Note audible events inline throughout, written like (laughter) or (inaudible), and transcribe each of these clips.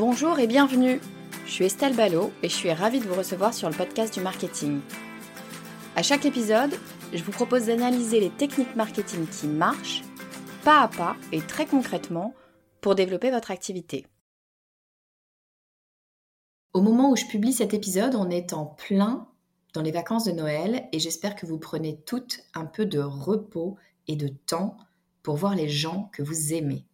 Bonjour et bienvenue. Je suis Estelle Ballot et je suis ravie de vous recevoir sur le podcast du marketing. À chaque épisode, je vous propose d'analyser les techniques marketing qui marchent, pas à pas et très concrètement, pour développer votre activité. Au moment où je publie cet épisode, on est en plein dans les vacances de Noël et j'espère que vous prenez toutes un peu de repos et de temps pour voir les gens que vous aimez.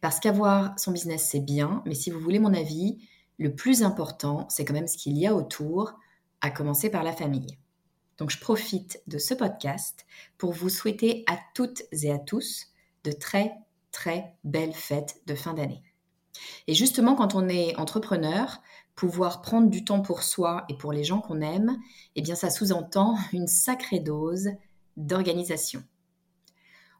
Parce qu'avoir son business, c'est bien, mais si vous voulez mon avis, le plus important, c'est quand même ce qu'il y a autour, à commencer par la famille. Donc je profite de ce podcast pour vous souhaiter à toutes et à tous de très très belles fêtes de fin d'année. Et justement, quand on est entrepreneur, pouvoir prendre du temps pour soi et pour les gens qu'on aime, eh bien ça sous-entend une sacrée dose d'organisation.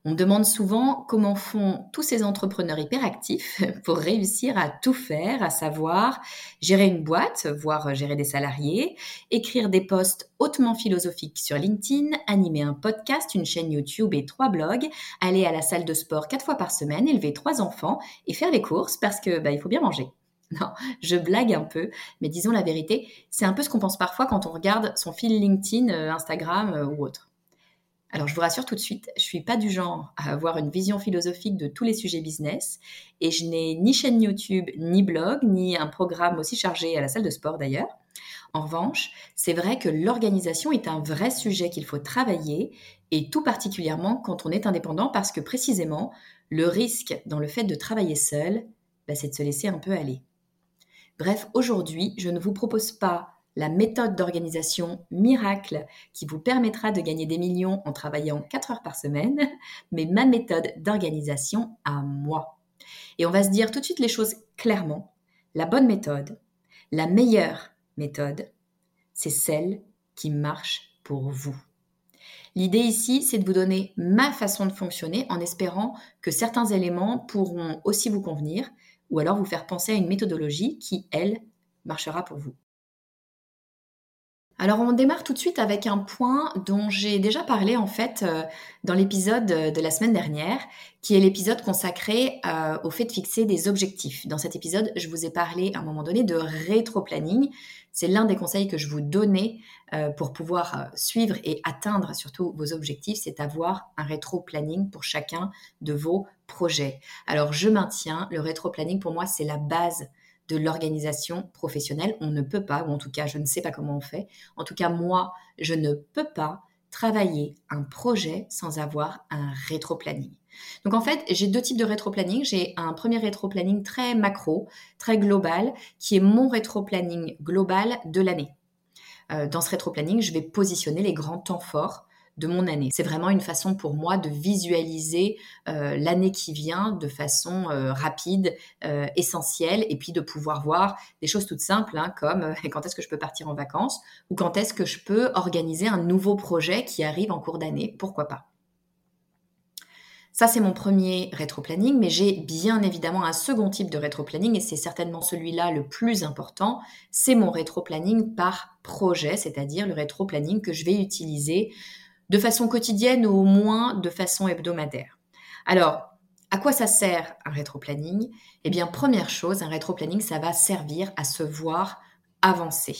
On me demande souvent comment font tous ces entrepreneurs hyperactifs (laughs) pour réussir à tout faire, à savoir gérer une boîte, voire gérer des salariés, écrire des posts hautement philosophiques sur LinkedIn, animer un podcast, une chaîne YouTube et trois blogs, aller à la salle de sport quatre fois par semaine, élever trois enfants et faire les courses parce que bah, il faut bien manger. (laughs) Non, je blague un peu, mais disons la vérité, c'est un peu ce qu'on pense parfois quand on regarde son fil LinkedIn, euh, Instagram euh, ou autre. Alors, je vous rassure tout de suite, je suis pas du genre à avoir une vision philosophique de tous les sujets business et je n'ai ni chaîne YouTube, ni blog, ni un programme aussi chargé à la salle de sport d'ailleurs. En revanche, c'est vrai que l'organisation est un vrai sujet qu'il faut travailler et tout particulièrement quand on est indépendant parce que précisément, le risque dans le fait de travailler seul, bah, c'est de se laisser un peu aller. Bref, aujourd'hui, je ne vous propose pas la méthode d'organisation miracle qui vous permettra de gagner des millions en travaillant 4 heures par semaine, (laughs) mais ma méthode d'organisation à moi. Et on va se dire tout de suite les choses clairement. La bonne méthode, la meilleure méthode, c'est celle qui marche pour vous. L'idée ici, c'est de vous donner ma façon de fonctionner en espérant que certains éléments pourront aussi vous convenir ou alors vous faire penser à une méthodologie qui, elle, marchera pour vous. Alors on démarre tout de suite avec un point dont j'ai déjà parlé en fait euh, dans l'épisode de la semaine dernière, qui est l'épisode consacré euh, au fait de fixer des objectifs. Dans cet épisode, je vous ai parlé à un moment donné de rétro-planning. C'est l'un des conseils que je vous donnais euh, pour pouvoir suivre et atteindre surtout vos objectifs, c'est avoir un rétro-planning pour chacun de vos projets. Alors je maintiens, le rétro-planning pour moi c'est la base de l'organisation professionnelle. On ne peut pas, ou en tout cas, je ne sais pas comment on fait. En tout cas, moi, je ne peux pas travailler un projet sans avoir un rétro-planning. Donc en fait, j'ai deux types de rétro-planning. J'ai un premier rétro-planning très macro, très global, qui est mon rétro-planning global de l'année. Euh, dans ce rétro-planning, je vais positionner les grands temps forts de mon année. C'est vraiment une façon pour moi de visualiser euh, l'année qui vient de façon euh, rapide, euh, essentielle, et puis de pouvoir voir des choses toutes simples, hein, comme (laughs) quand est-ce que je peux partir en vacances, ou quand est-ce que je peux organiser un nouveau projet qui arrive en cours d'année, pourquoi pas. Ça, c'est mon premier rétro-planning, mais j'ai bien évidemment un second type de rétro-planning, et c'est certainement celui-là le plus important, c'est mon rétro-planning par projet, c'est-à-dire le rétro-planning que je vais utiliser de façon quotidienne ou au moins de façon hebdomadaire. Alors, À quoi ça sert un rétro-planning? Eh bien, première chose, un rétro-planning, ça va servir à se voir avancer.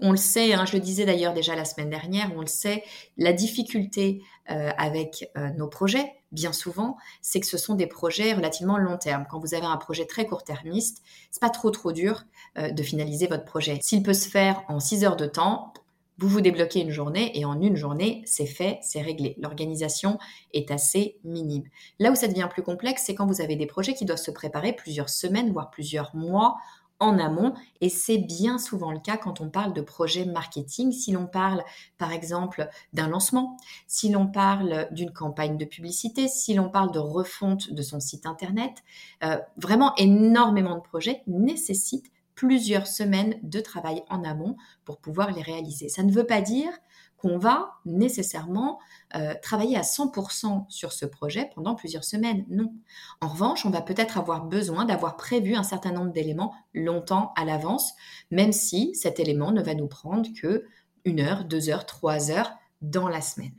On le sait, hein, je le disais d'ailleurs déjà la semaine dernière, on le sait, la difficulté euh, avec euh, nos projets, bien souvent, c'est que ce sont des projets relativement long terme. Quand vous avez un projet très court-termiste, c'est pas trop trop dur euh, de finaliser votre projet. S'il peut se faire en 6 heures de temps, vous vous débloquez une journée et en une journée, c'est fait, c'est réglé. L'organisation est assez minime. Là où ça devient plus complexe, c'est quand vous avez des projets qui doivent se préparer plusieurs semaines, voire plusieurs mois en amont. Et c'est bien souvent le cas quand on parle de projet marketing. Si l'on parle, par exemple, d'un lancement, si l'on parle d'une campagne de publicité, si l'on parle de refonte de son site internet, euh, vraiment énormément de projets nécessitent plusieurs semaines de travail en amont pour pouvoir les réaliser. Ça ne veut pas dire qu'on va nécessairement euh, travailler à 100% sur ce projet pendant plusieurs semaines. Non. En revanche, on va peut-être avoir besoin d'avoir prévu un certain nombre d'éléments longtemps à l'avance, même si cet élément ne va nous prendre que une heure, deux heures, trois heures dans la semaine.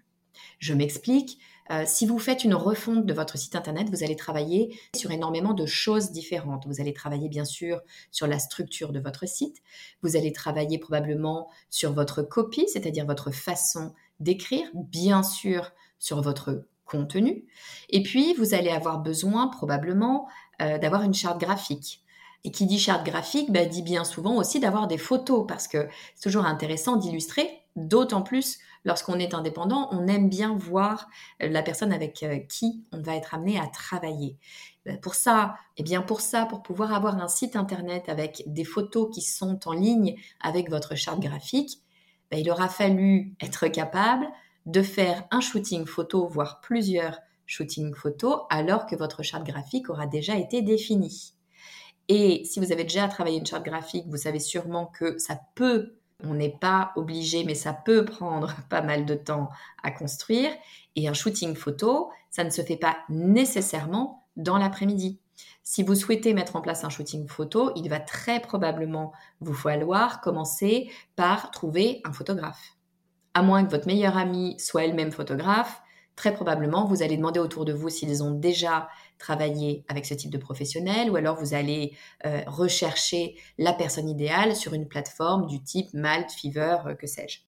Je m'explique. Euh, si vous faites une refonte de votre site internet, vous allez travailler sur énormément de choses différentes. Vous allez travailler bien sûr sur la structure de votre site. Vous allez travailler probablement sur votre copie, c'est-à-dire votre façon d'écrire, bien sûr sur votre contenu. Et puis, vous allez avoir besoin probablement euh, d'avoir une charte graphique. Et qui dit charte graphique, bah, dit bien souvent aussi d'avoir des photos, parce que c'est toujours intéressant d'illustrer, d'autant plus lorsqu'on est indépendant, on aime bien voir euh, la personne avec euh, qui on va être amené à travailler. Bah, pour ça, et eh bien pour ça, pour pouvoir avoir un site internet avec des photos qui sont en ligne avec votre charte graphique, bah, il aura fallu être capable de faire un shooting photo, voire plusieurs shootings photos, alors que votre charte graphique aura déjà été définie. Et si vous avez déjà travaillé une charte graphique, vous savez sûrement que ça peut, on n'est pas obligé, mais ça peut prendre (laughs) pas mal de temps à construire. Et un shooting photo, ça ne se fait pas nécessairement dans l'après-midi. Si vous souhaitez mettre en place un shooting photo, il va très probablement vous falloir commencer par trouver un photographe. À moins que votre meilleure amie soit elle-même photographe, très probablement, vous allez demander autour de vous s'ils ont déjà travaillé avec ce type de professionnel ou alors vous allez euh, rechercher la personne idéale sur une plateforme du type Malt, Fever, euh, que sais-je.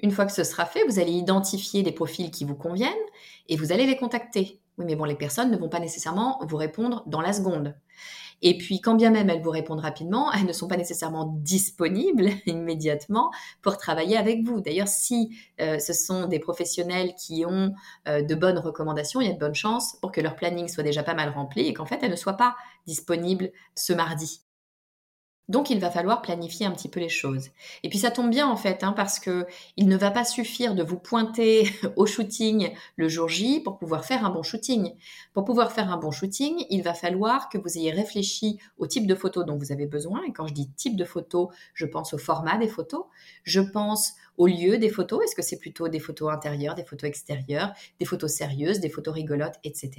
Une fois que ce sera fait, vous allez identifier des profils qui vous conviennent et vous allez les contacter. Oui, mais bon, les personnes ne vont pas nécessairement vous répondre dans la seconde. Et puis, quand bien même elles vous répondent rapidement, elles ne sont pas nécessairement disponibles (laughs) immédiatement pour travailler avec vous. D'ailleurs, si euh, ce sont des professionnels qui ont euh, de bonnes recommandations, il y a de bonnes chances pour que leur planning soit déjà pas mal rempli et qu'en fait, elles ne soient pas disponibles ce mardi. Donc il va falloir planifier un petit peu les choses. Et puis ça tombe bien en fait, hein, parce que il ne va pas suffire de vous pointer (laughs) au shooting le jour J pour pouvoir faire un bon shooting. Pour pouvoir faire un bon shooting, il va falloir que vous ayez réfléchi au type de photo dont vous avez besoin. Et quand je dis type de photo, je pense au format des photos, je pense au lieu des photos? Est-ce que c'est plutôt des photos intérieures, des photos extérieures, des photos sérieuses, des photos rigolotes, etc.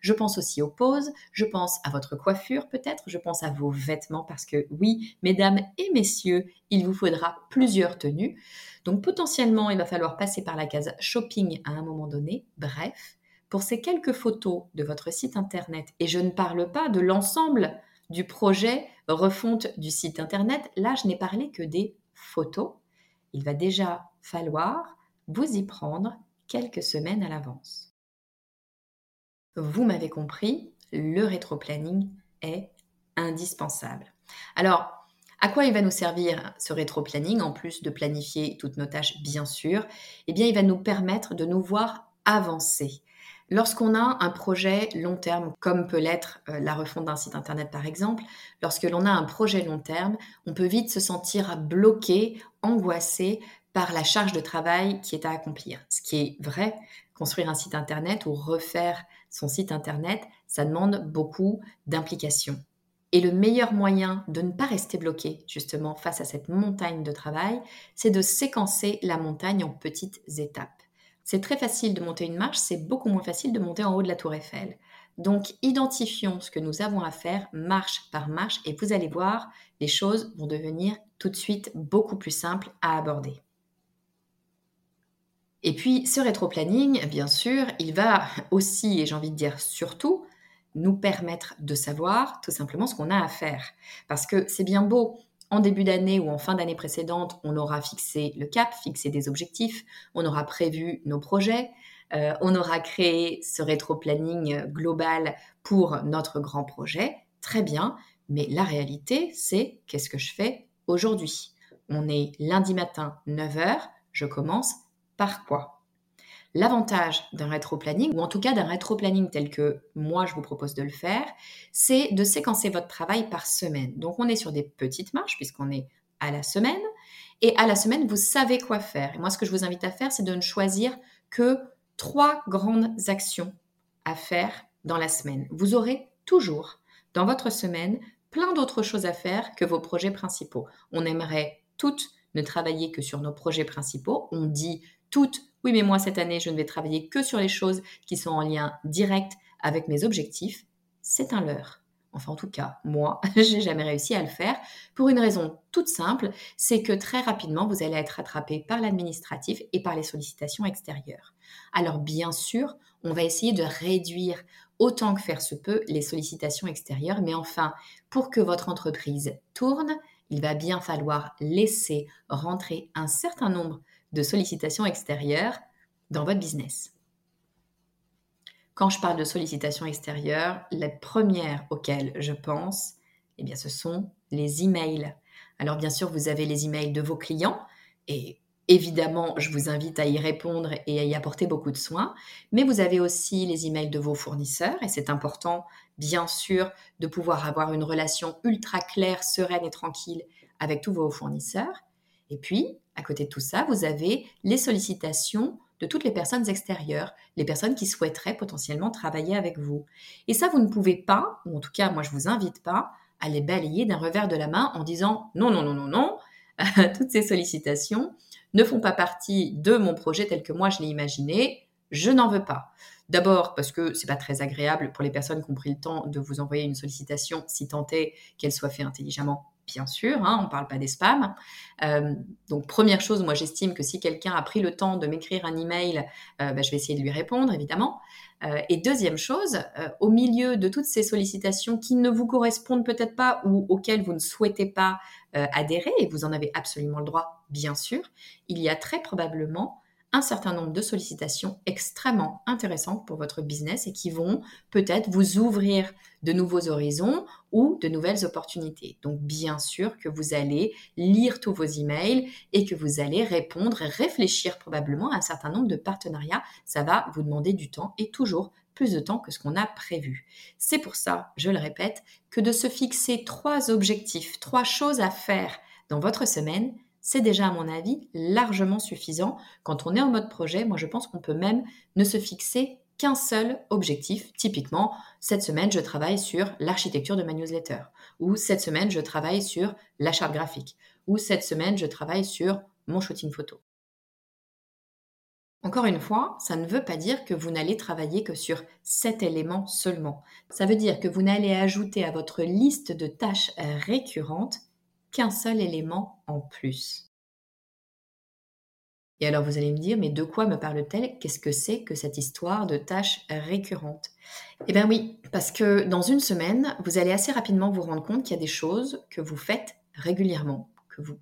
Je pense aussi aux poses, je pense à votre coiffure peut-être, je pense à vos vêtements parce que oui, mesdames et messieurs, il vous faudra plusieurs tenues. Donc potentiellement, il va falloir passer par la case shopping à un moment donné. Bref, pour ces quelques photos de votre site internet, et je ne parle pas de l'ensemble du projet refonte du site internet, là je n'ai parlé que des photos il va déjà falloir vous y prendre quelques semaines à l'avance. Vous m'avez compris, le rétro-planning est indispensable. Alors, à quoi il va nous servir ce rétro-planning, en plus de planifier toutes nos tâches, bien sûr? Eh bien, il va nous permettre de nous voir avancer. Lorsqu'on a un projet long terme, comme peut l'être euh, la refonte d'un site internet par exemple, lorsque l'on a un projet long terme, on peut vite se sentir bloqué, angoissé par la charge de travail qui est à accomplir. Ce qui est vrai, construire un site internet ou refaire son site internet, ça demande beaucoup d'implication. Et le meilleur moyen de ne pas rester bloqué justement face à cette montagne de travail, c'est de séquencer la montagne en petites étapes. C'est très facile de monter une marche, c'est beaucoup moins facile de monter en haut de la tour Eiffel. Donc identifions ce que nous avons à faire marche par marche et vous allez voir, les choses vont devenir tout de suite beaucoup plus simples à aborder. Et puis ce rétro-planning, bien sûr, il va aussi, et j'ai envie de dire surtout, nous permettre de savoir tout simplement ce qu'on a à faire. Parce que c'est bien beau, en début d'année ou en fin d'année précédente, on aura fixé le cap, fixé des objectifs, on aura prévu nos projets, euh, on aura créé ce rétro-planning global pour notre grand projet. Très bien, mais la réalité, c'est qu'est-ce que je fais aujourd'hui? On est lundi matin, 9h, je commence par quoi? L'avantage d'un rétro-planning, ou en tout cas d'un rétro-planning tel que moi je vous propose de le faire, c'est de séquencer votre travail par semaine. Donc on est sur des petites marches puisqu'on est à la semaine. Et à la semaine, vous savez quoi faire. Moi, ce que je vous invite à faire, c'est de ne choisir que trois grandes actions à faire dans la semaine. Vous aurez toujours dans votre semaine plein d'autres choses à faire que vos projets principaux. On aimerait toutes ne travailler que sur nos projets principaux. On dit toutes oui, mais moi, cette année, je ne vais travailler que sur les choses qui sont en lien direct avec mes objectifs. C'est un leurre. Enfin, en tout cas, moi, (laughs) j'ai jamais réussi à le faire pour une raison toute simple, c'est que très rapidement, vous allez être rattrapé par l'administratif et par les sollicitations extérieures. Alors, bien sûr, on va essayer de réduire autant que faire se peut les sollicitations extérieures, mais enfin, pour que votre entreprise tourne, il va bien falloir laisser rentrer un certain nombre de sollicitations extérieures dans votre business. Quand je parle de sollicitations extérieures, les premières auxquelles je pense, eh bien, ce sont les emails. Alors, bien sûr, vous avez les emails de vos clients et évidemment, je vous invite à y répondre et à y apporter beaucoup de soins. Mais vous avez aussi les emails de vos fournisseurs et c'est important, bien sûr, de pouvoir avoir une relation ultra claire, sereine et tranquille avec tous vos fournisseurs. Et puis, à côté de tout ça, vous avez les sollicitations de toutes les personnes extérieures, les personnes qui souhaiteraient potentiellement travailler avec vous. Et ça, vous ne pouvez pas, ou en tout cas, moi, je vous invite pas à les balayer d'un revers de la main en disant non, non, non, non, non, (laughs) toutes ces sollicitations ne font pas partie de mon projet tel que moi je l'ai imaginé, je n'en veux pas. D'abord parce que c'est pas très agréable pour les personnes qui ont pris le temps de vous envoyer une sollicitation, si tant est qu'elle soit faite intelligemment bien sûr, hein, on ne parle pas des spams. Euh, donc première chose, moi j'estime que si quelqu'un a pris le temps de m'écrire un email, euh, bah, je vais essayer de lui répondre évidemment. Euh, et deuxième chose, au milieu de toutes ces sollicitations qui ne vous correspondent peut-être pas ou auxquelles vous ne souhaitez pas adhérer, et vous en avez absolument le droit, bien sûr, il y a très probablement un certain nombre de sollicitations extrêmement intéressantes pour votre business et qui vont peut-être vous ouvrir de nouveaux horizons ou de nouvelles opportunités. Donc bien sûr que vous allez lire tous vos emails et que vous allez répondre et réfléchir probablement à un certain nombre de partenariats. Ça va vous demander du temps et toujours plus de temps que ce qu'on a prévu. C'est pour ça, je le répète, que de se fixer trois objectifs, trois choses à faire dans votre semaine, c'est déjà, à mon avis, largement suffisant. Quand on est en mode projet, moi je pense qu'on peut même ne se fixer qu'un seul objectif. Typiquement, cette semaine, je travaille sur l'architecture de ma newsletter. Ou cette semaine, je travaille sur la charte graphique. Ou cette semaine, je travaille sur mon shooting photo. Encore une fois, ça ne veut pas dire que vous n'allez travailler que sur cet élément seulement. Ça veut dire que vous n'allez ajouter à votre liste de tâches récurrentes qu'un seul élément en plus. Et alors vous allez me dire, mais de quoi me parle-t-elle? Qu'est-ce que c'est que cette histoire de tâches récurrentes Eh bien oui, parce que dans une semaine, vous allez assez rapidement vous rendre compte qu'il y a des choses que vous faites régulièrement,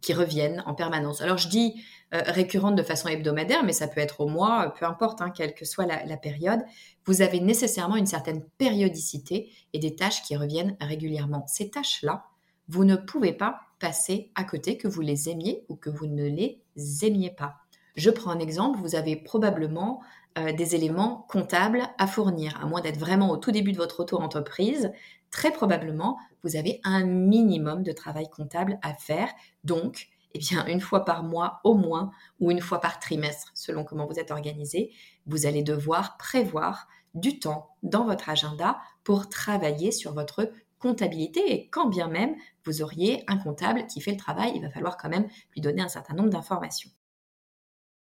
qui reviennent en permanence. Alors je dis euh, récurrentes de façon hebdomadaire, mais ça peut être au mois, peu importe, hein, quelle que soit la période. Vous avez nécessairement une certaine périodicité et des tâches qui reviennent régulièrement. Ces tâches-là, vous ne pouvez pas passer à côté, que vous les aimiez ou que vous ne les aimiez pas. Je prends un exemple, vous avez probablement euh, des éléments comptables à fournir, à moins d'être vraiment au tout début de votre auto-entreprise, très probablement vous avez un minimum de travail comptable à faire. Donc, eh bien, une fois par mois au moins, ou une fois par trimestre, selon comment vous êtes organisé, vous allez devoir prévoir du temps dans votre agenda pour travailler sur votre comptabilité et quand bien même vous auriez un comptable qui fait le travail, il va falloir quand même lui donner un certain nombre d'informations.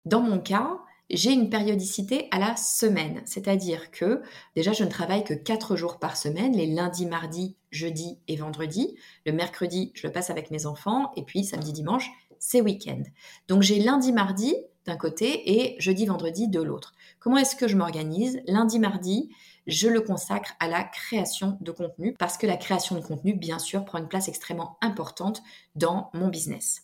Dans mon cas, j'ai une périodicité à la semaine, c'est-à-dire que déjà je ne travaille que 4 jours par semaine, les lundis, mardis, jeudi et vendredi. Le mercredi, je le passe avec mes enfants et puis samedi, dimanche, c'est week-end. Donc j'ai lundi, mardi d'un côté et jeudi, vendredi de l'autre. Comment est-ce que je m'organise? Lundi, mardi, je le consacre à la création de contenu parce que la création de contenu, bien sûr, prend une place extrêmement importante dans mon business.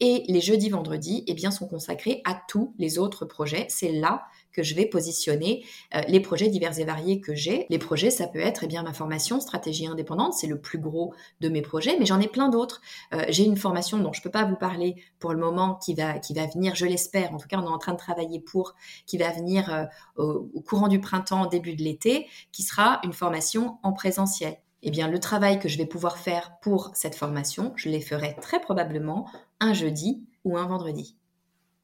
Et les jeudis, vendredis, eh bien, sont consacrés à tous les autres projets. C'est là que je vais positionner euh, les projets divers et variés que j'ai. Les projets, ça peut être eh bien ma formation stratégie indépendante, c'est le plus gros de mes projets, mais j'en ai plein d'autres. Euh, j'ai une formation dont je peux pas vous parler pour le moment qui va qui venir, je l'espère. En tout cas, on est en train de travailler pour qui va venir euh, au, au courant du printemps, début de l'été, qui sera une formation en présentiel. Eh bien, le travail que je vais pouvoir faire pour cette formation, je les ferai très probablement un jeudi ou un vendredi.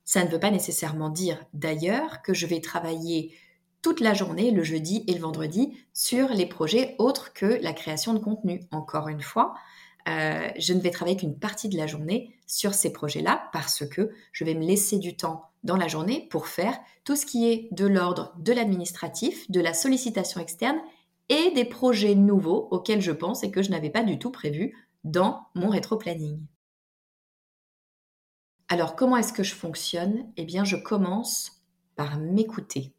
Ça ne veut pas nécessairement dire d'ailleurs que je vais travailler toute la journée, le jeudi et le vendredi, sur les projets autres que la création de contenu. Encore une fois, euh, je ne vais travailler qu'une partie de la journée sur ces projets-là parce que je vais me laisser du temps dans la journée pour faire tout ce qui est de l'ordre de l'administratif, de la sollicitation externe et des projets nouveaux auxquels je pense et que je n'avais pas du tout prévu dans mon rétro-planning. Alors, comment est-ce que je fonctionne? Eh bien, je commence par m'écouter.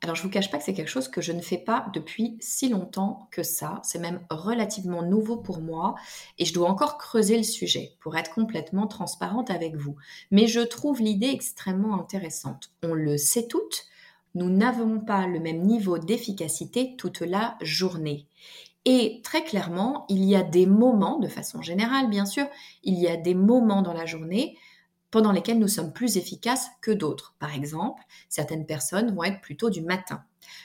Alors, je ne vous cache pas que c'est quelque chose que je ne fais pas depuis si longtemps que ça. C'est même relativement nouveau pour moi et je dois encore creuser le sujet pour être complètement transparente avec vous. Mais je trouve l'idée extrêmement intéressante. On le sait toutes, nous n'avons pas le même niveau d'efficacité toute la journée. Et très clairement, il y a des moments, de façon générale bien sûr, il y a des moments dans la journée pendant lesquels nous sommes plus efficaces que d'autres. Par exemple, certaines personnes vont être plutôt du matin.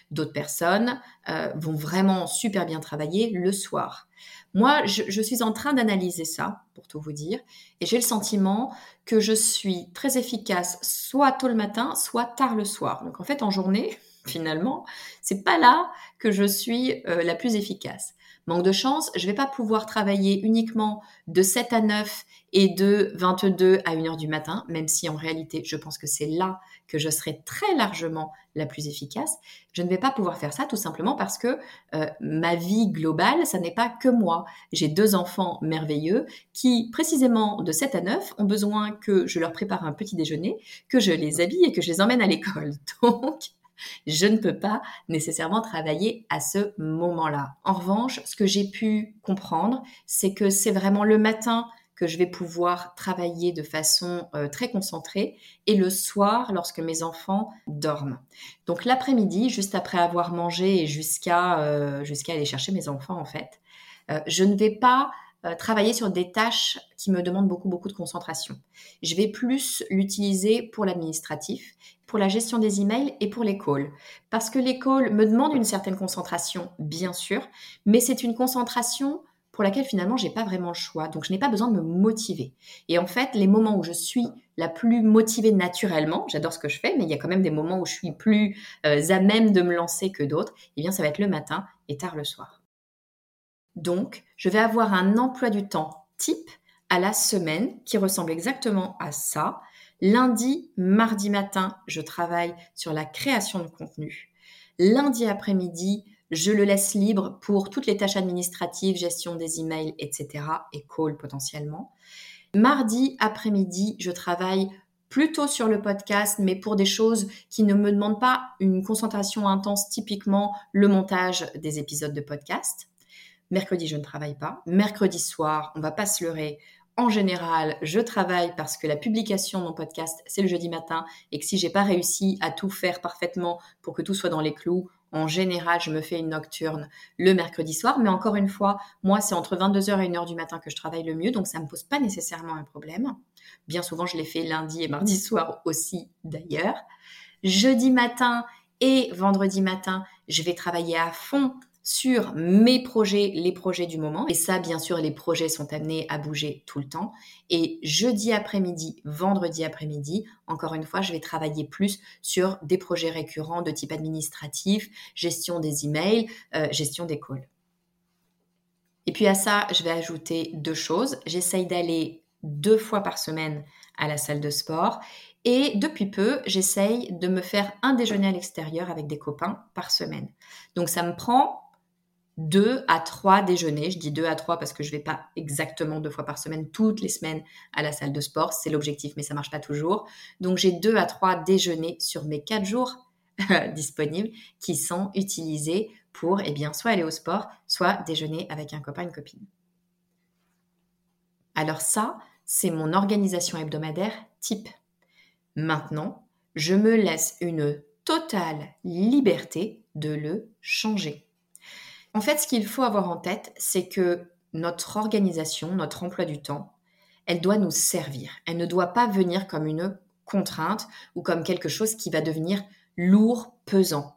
D'autres personnes euh, vont vraiment super bien travailler le soir. Moi, je, je suis en train d'analyser ça, pour tout vous dire, et j'ai le sentiment que je suis très efficace soit tôt le matin, soit tard le soir. Donc en fait, en journée, finalement, c'est pas là que je suis euh, la plus efficace. Manque de chance, je vais pas pouvoir travailler uniquement de 7 à 9 et de 22 à 1 heure du matin, même si en réalité, je pense que c'est là que je serai très largement la plus efficace. Je ne vais pas pouvoir faire ça tout simplement parce que euh, ma vie globale, ça n'est pas que moi. J'ai deux enfants merveilleux qui, précisément de 7 à 9, ont besoin que je leur prépare un petit déjeuner, que je les habille et que je les emmène à l'école. (laughs) Donc, je ne peux pas nécessairement travailler à ce moment-là. En revanche, ce que j'ai pu comprendre, c'est que c'est vraiment le matin que je vais pouvoir travailler de façon euh, très concentrée et le soir lorsque mes enfants dorment. Donc l'après-midi, juste après avoir mangé et jusqu'à euh, aller chercher mes enfants en fait, euh, je ne vais pas travailler sur des tâches qui me demandent beaucoup beaucoup de concentration. Je vais plus l'utiliser pour l'administratif pour la gestion des emails et pour les calls. Parce que les calls me demandent une certaine concentration, bien sûr, mais c'est une concentration pour laquelle finalement j'ai pas vraiment le choix. Donc je n'ai pas besoin de me motiver. Et en fait, les moments où je suis la plus motivée naturellement, j'adore ce que je fais, mais il y a quand même des moments où je suis plus euh, à même de me lancer que d'autres. Et eh bien, ça va être le matin et tard le soir. Donc, je vais avoir un emploi du temps type à la semaine qui ressemble exactement à ça. Lundi, mardi matin, je travaille sur la création de contenu. Lundi après-midi, je le laisse libre pour toutes les tâches administratives, gestion des emails, etc. et call potentiellement. Mardi après-midi, je travaille plutôt sur le podcast, mais pour des choses qui ne me demandent pas une concentration intense, typiquement le montage des épisodes de podcast. Mercredi, je ne travaille pas. Mercredi soir, on va pas se leurrer, en général, je travaille parce que la publication de mon podcast, c'est le jeudi matin et que si j'ai pas réussi à tout faire parfaitement pour que tout soit dans les clous, en général, je me fais une nocturne le mercredi soir. Mais encore une fois, moi, c'est entre 22h et 1h du matin que je travaille le mieux, donc ça ne me pose pas nécessairement un problème. Bien souvent, je l'ai fait lundi et mardi soir aussi d'ailleurs. Jeudi matin et vendredi matin, je vais travailler à fond sur mes projets, les projets du moment. Et ça, bien sûr, les projets sont amenés à bouger tout le temps. Et jeudi après-midi, vendredi après-midi, encore une fois, je vais travailler plus sur des projets récurrents de type administratif, gestion des emails, euh, gestion des calls. Et puis à ça, je vais ajouter deux choses. J'essaye d'aller deux fois par semaine à la salle de sport. Et depuis peu, j'essaye de me faire un déjeuner à l'extérieur avec des copains par semaine. Donc ça me prend deux à trois déjeuners. Je dis deux à trois parce que je vais pas exactement deux fois par semaine, toutes les semaines à la salle de sport. C'est l'objectif, mais ça marche pas toujours. Donc j'ai deux à trois déjeuners sur mes quatre jours disponibles qui sont utilisés pour, eh bien, soit aller au sport, soit déjeuner avec un copain, une copine. Alors ça, c'est mon organisation hebdomadaire type. Maintenant, je me laisse une totale liberté de le changer. En fait, ce qu'il faut avoir en tête, c'est que notre organisation, notre emploi du temps, elle doit nous servir. Elle ne doit pas venir comme une contrainte ou comme quelque chose qui va devenir lourd, pesant.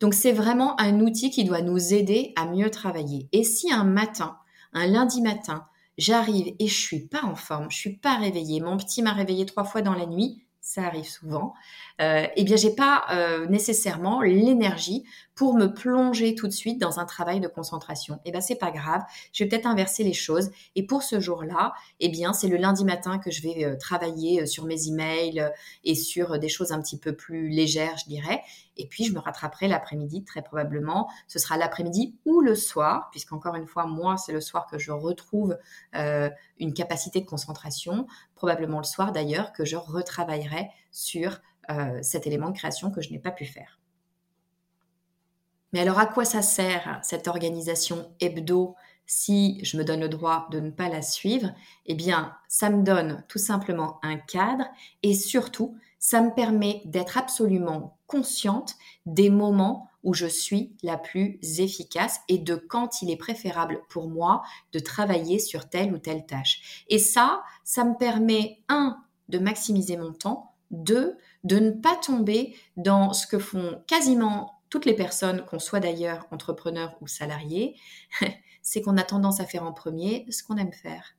Donc c'est vraiment un outil qui doit nous aider à mieux travailler. Et si un matin, un lundi matin, j'arrive et je suis pas en forme, je suis pas réveillée, mon petit m'a réveillée trois fois dans la nuit, ça arrive souvent, euh, eh bien, j'ai pas euh, nécessairement l'énergie pour me plonger tout de suite dans un travail de concentration. Eh ben, c'est pas grave. Je vais peut-être inverser les choses. Et pour ce jour-là, eh bien, c'est le lundi matin que je vais euh, travailler euh, sur mes emails et sur des choses un petit peu plus légères, je dirais. Et puis, je me rattraperai l'après-midi, très probablement. Ce sera l'après-midi ou le soir, puisqu'encore une fois, moi, c'est le soir que je retrouve euh, une capacité de concentration. Probablement le soir, d'ailleurs, que je retravaillerai sur cet élément de création que je n'ai pas pu faire. Mais alors, à quoi ça sert cette organisation hebdo si je me donne le droit de ne pas la suivre? Eh bien, ça me donne tout simplement un cadre et surtout, ça me permet d'être absolument consciente des moments où je suis la plus efficace et de quand il est préférable pour moi de travailler sur telle ou telle tâche. Et ça, ça me permet, un, de maximiser mon temps, deux, de ne pas tomber dans ce que font quasiment toutes les personnes, qu'on soit d'ailleurs entrepreneurs ou salariés, (laughs) c'est qu'on a tendance à faire en premier ce qu'on aime faire.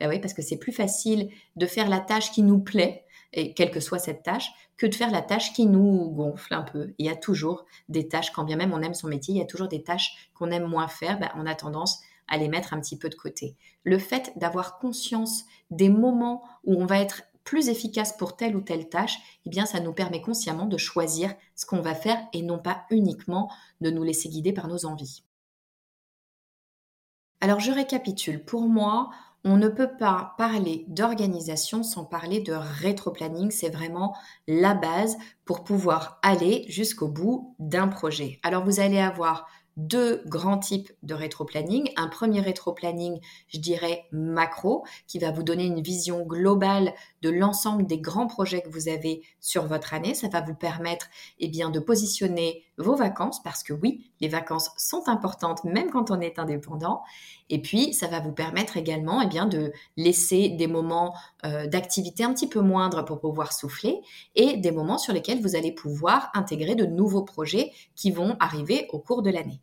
Ben oui, parce que c'est plus facile de faire la tâche qui nous plaît, et quelle que soit cette tâche, que de faire la tâche qui nous gonfle un peu. Il y a toujours des tâches, quand bien même on aime son métier, il y a toujours des tâches qu'on aime moins faire, ben, on a tendance à les mettre un petit peu de côté. Le fait d'avoir conscience des moments où on va être plus efficace pour telle ou telle tâche, eh bien ça nous permet consciemment de choisir ce qu'on va faire et non pas uniquement de nous laisser guider par nos envies. Alors je récapitule. Pour moi, on ne peut pas parler d'organisation sans parler de rétro-planning. C'est vraiment la base pour pouvoir aller jusqu'au bout d'un projet. Alors vous allez avoir deux grands types de rétro-planning. Un premier rétro-planning, je dirais macro, qui va vous donner une vision globale de l'ensemble des grands projets que vous avez sur votre année. Ça va vous permettre eh bien, de positionner vos vacances, parce que oui, les vacances sont importantes même quand on est indépendant. Et puis, ça va vous permettre également eh bien, de laisser des moments euh, d'activité un petit peu moindres pour pouvoir souffler et des moments sur lesquels vous allez pouvoir intégrer de nouveaux projets qui vont arriver au cours de l'année.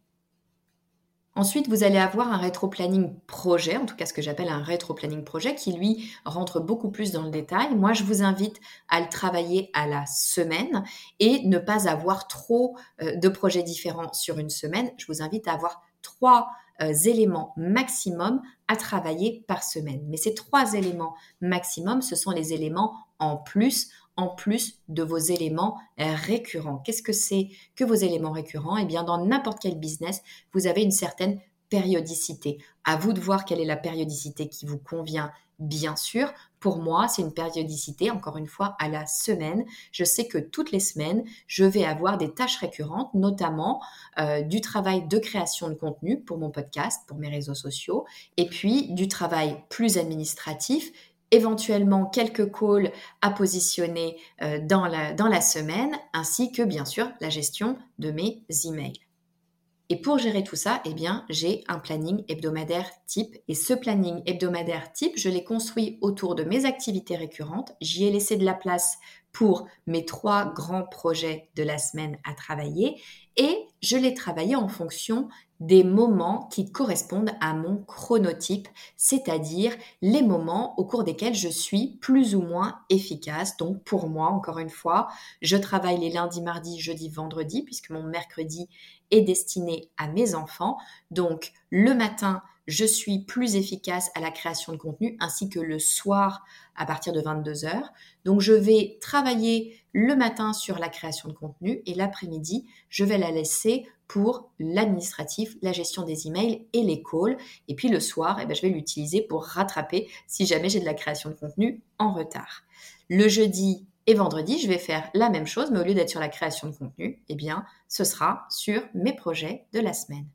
Ensuite, vous allez avoir un rétro-planning projet, en tout cas ce que j'appelle un rétro-planning projet, qui lui rentre beaucoup plus dans le détail. Moi, je vous invite à le travailler à la semaine et ne pas avoir trop euh, de projets différents sur une semaine. Je vous invite à avoir trois euh, éléments maximum à travailler par semaine. Mais ces trois éléments maximum, ce sont les éléments en plus en plus de vos éléments récurrents. Qu'est-ce que c'est que vos éléments récurrents? Eh bien, dans n'importe quel business, vous avez une certaine périodicité. À vous de voir quelle est la périodicité qui vous convient, bien sûr. Pour moi, c'est une périodicité, encore une fois, à la semaine. Je sais que toutes les semaines, je vais avoir des tâches récurrentes, notamment euh, du travail de création de contenu pour mon podcast, pour mes réseaux sociaux, et puis du travail plus administratif éventuellement quelques calls à positionner euh, dans, la, dans la semaine, ainsi que bien sûr la gestion de mes emails. Et pour gérer tout ça, eh bien, j'ai un planning hebdomadaire type. Et ce planning hebdomadaire type, je l'ai construit autour de mes activités récurrentes. J'y ai laissé de la place pour mes trois grands projets de la semaine à travailler. Et je l'ai travaillé en fonction des moments qui correspondent à mon chronotype, c'est-à-dire les moments au cours desquels je suis plus ou moins efficace. Donc pour moi, encore une fois, je travaille les lundis, mardis, jeudi, vendredi, puisque mon mercredi est destiné à mes enfants. Donc le matin, je suis plus efficace à la création de contenu ainsi que le soir à partir de 22 heures. Donc je vais travailler le matin sur la création de contenu et l'après-midi, je vais la laisser pour l'administratif, la gestion des emails et les calls. Et puis le soir, eh ben, je vais l'utiliser pour rattraper si jamais j'ai de la création de contenu en retard. Le jeudi et vendredi, je vais faire la même chose, mais au lieu d'être sur la création de contenu, eh bien, ce sera sur mes projets de la semaine.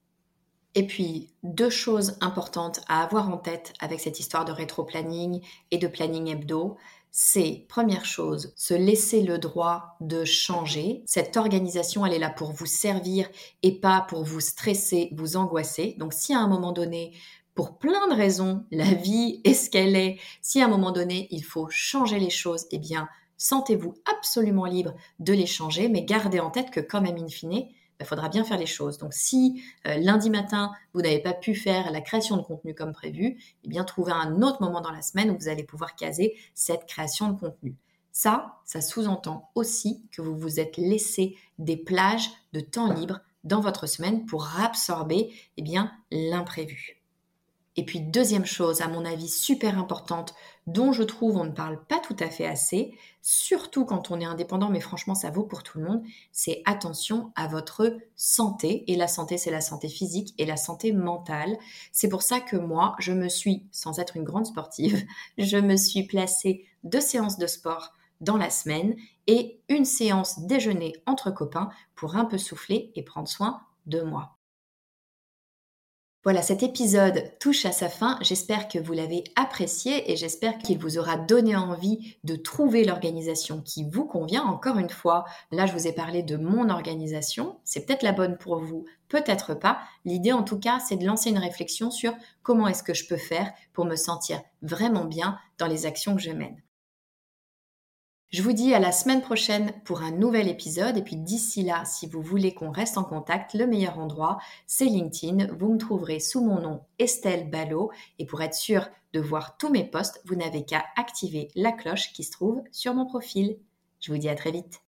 Et puis, deux choses importantes à avoir en tête avec cette histoire de rétro-planning et de planning hebdo, c'est, première chose, se laisser le droit de changer. Cette organisation, elle est là pour vous servir et pas pour vous stresser, vous angoisser. Donc, si à un moment donné, pour plein de raisons, la vie est ce qu'elle est, si à un moment donné, il faut changer les choses, eh bien, sentez-vous absolument libre de les changer, mais gardez en tête que quand même, in fine, il faudra bien faire les choses. Donc si euh, lundi matin, vous n'avez pas pu faire la création de contenu comme prévu, eh bien trouvez un autre moment dans la semaine où vous allez pouvoir caser cette création de contenu. Ça, ça sous-entend aussi que vous vous êtes laissé des plages de temps libre dans votre semaine pour absorber eh l'imprévu. Et puis deuxième chose, à mon avis, super importante, dont je trouve on ne parle pas tout à fait assez, surtout quand on est indépendant, mais franchement ça vaut pour tout le monde, c'est attention à votre santé. Et la santé, c'est la santé physique et la santé mentale. C'est pour ça que moi, je me suis, sans être une grande sportive, (laughs) je me suis placée deux séances de sport dans la semaine et une séance déjeuner entre copains pour un peu souffler et prendre soin de moi. Voilà, cet épisode touche à sa fin. J'espère que vous l'avez apprécié et j'espère qu'il vous aura donné envie de trouver l'organisation qui vous convient. Encore une fois, là, je vous ai parlé de mon organisation. C'est peut-être la bonne pour vous, peut-être pas. L'idée, en tout cas, c'est de lancer une réflexion sur comment est-ce que je peux faire pour me sentir vraiment bien dans les actions que je mène. Je vous dis à la semaine prochaine pour un nouvel épisode et puis d'ici là, si vous voulez qu'on reste en contact, le meilleur endroit, c'est LinkedIn. Vous me trouverez sous mon nom Estelle Ballot et pour être sûr de voir tous mes posts, vous n'avez qu'à activer la cloche qui se trouve sur mon profil. Je vous dis à très vite.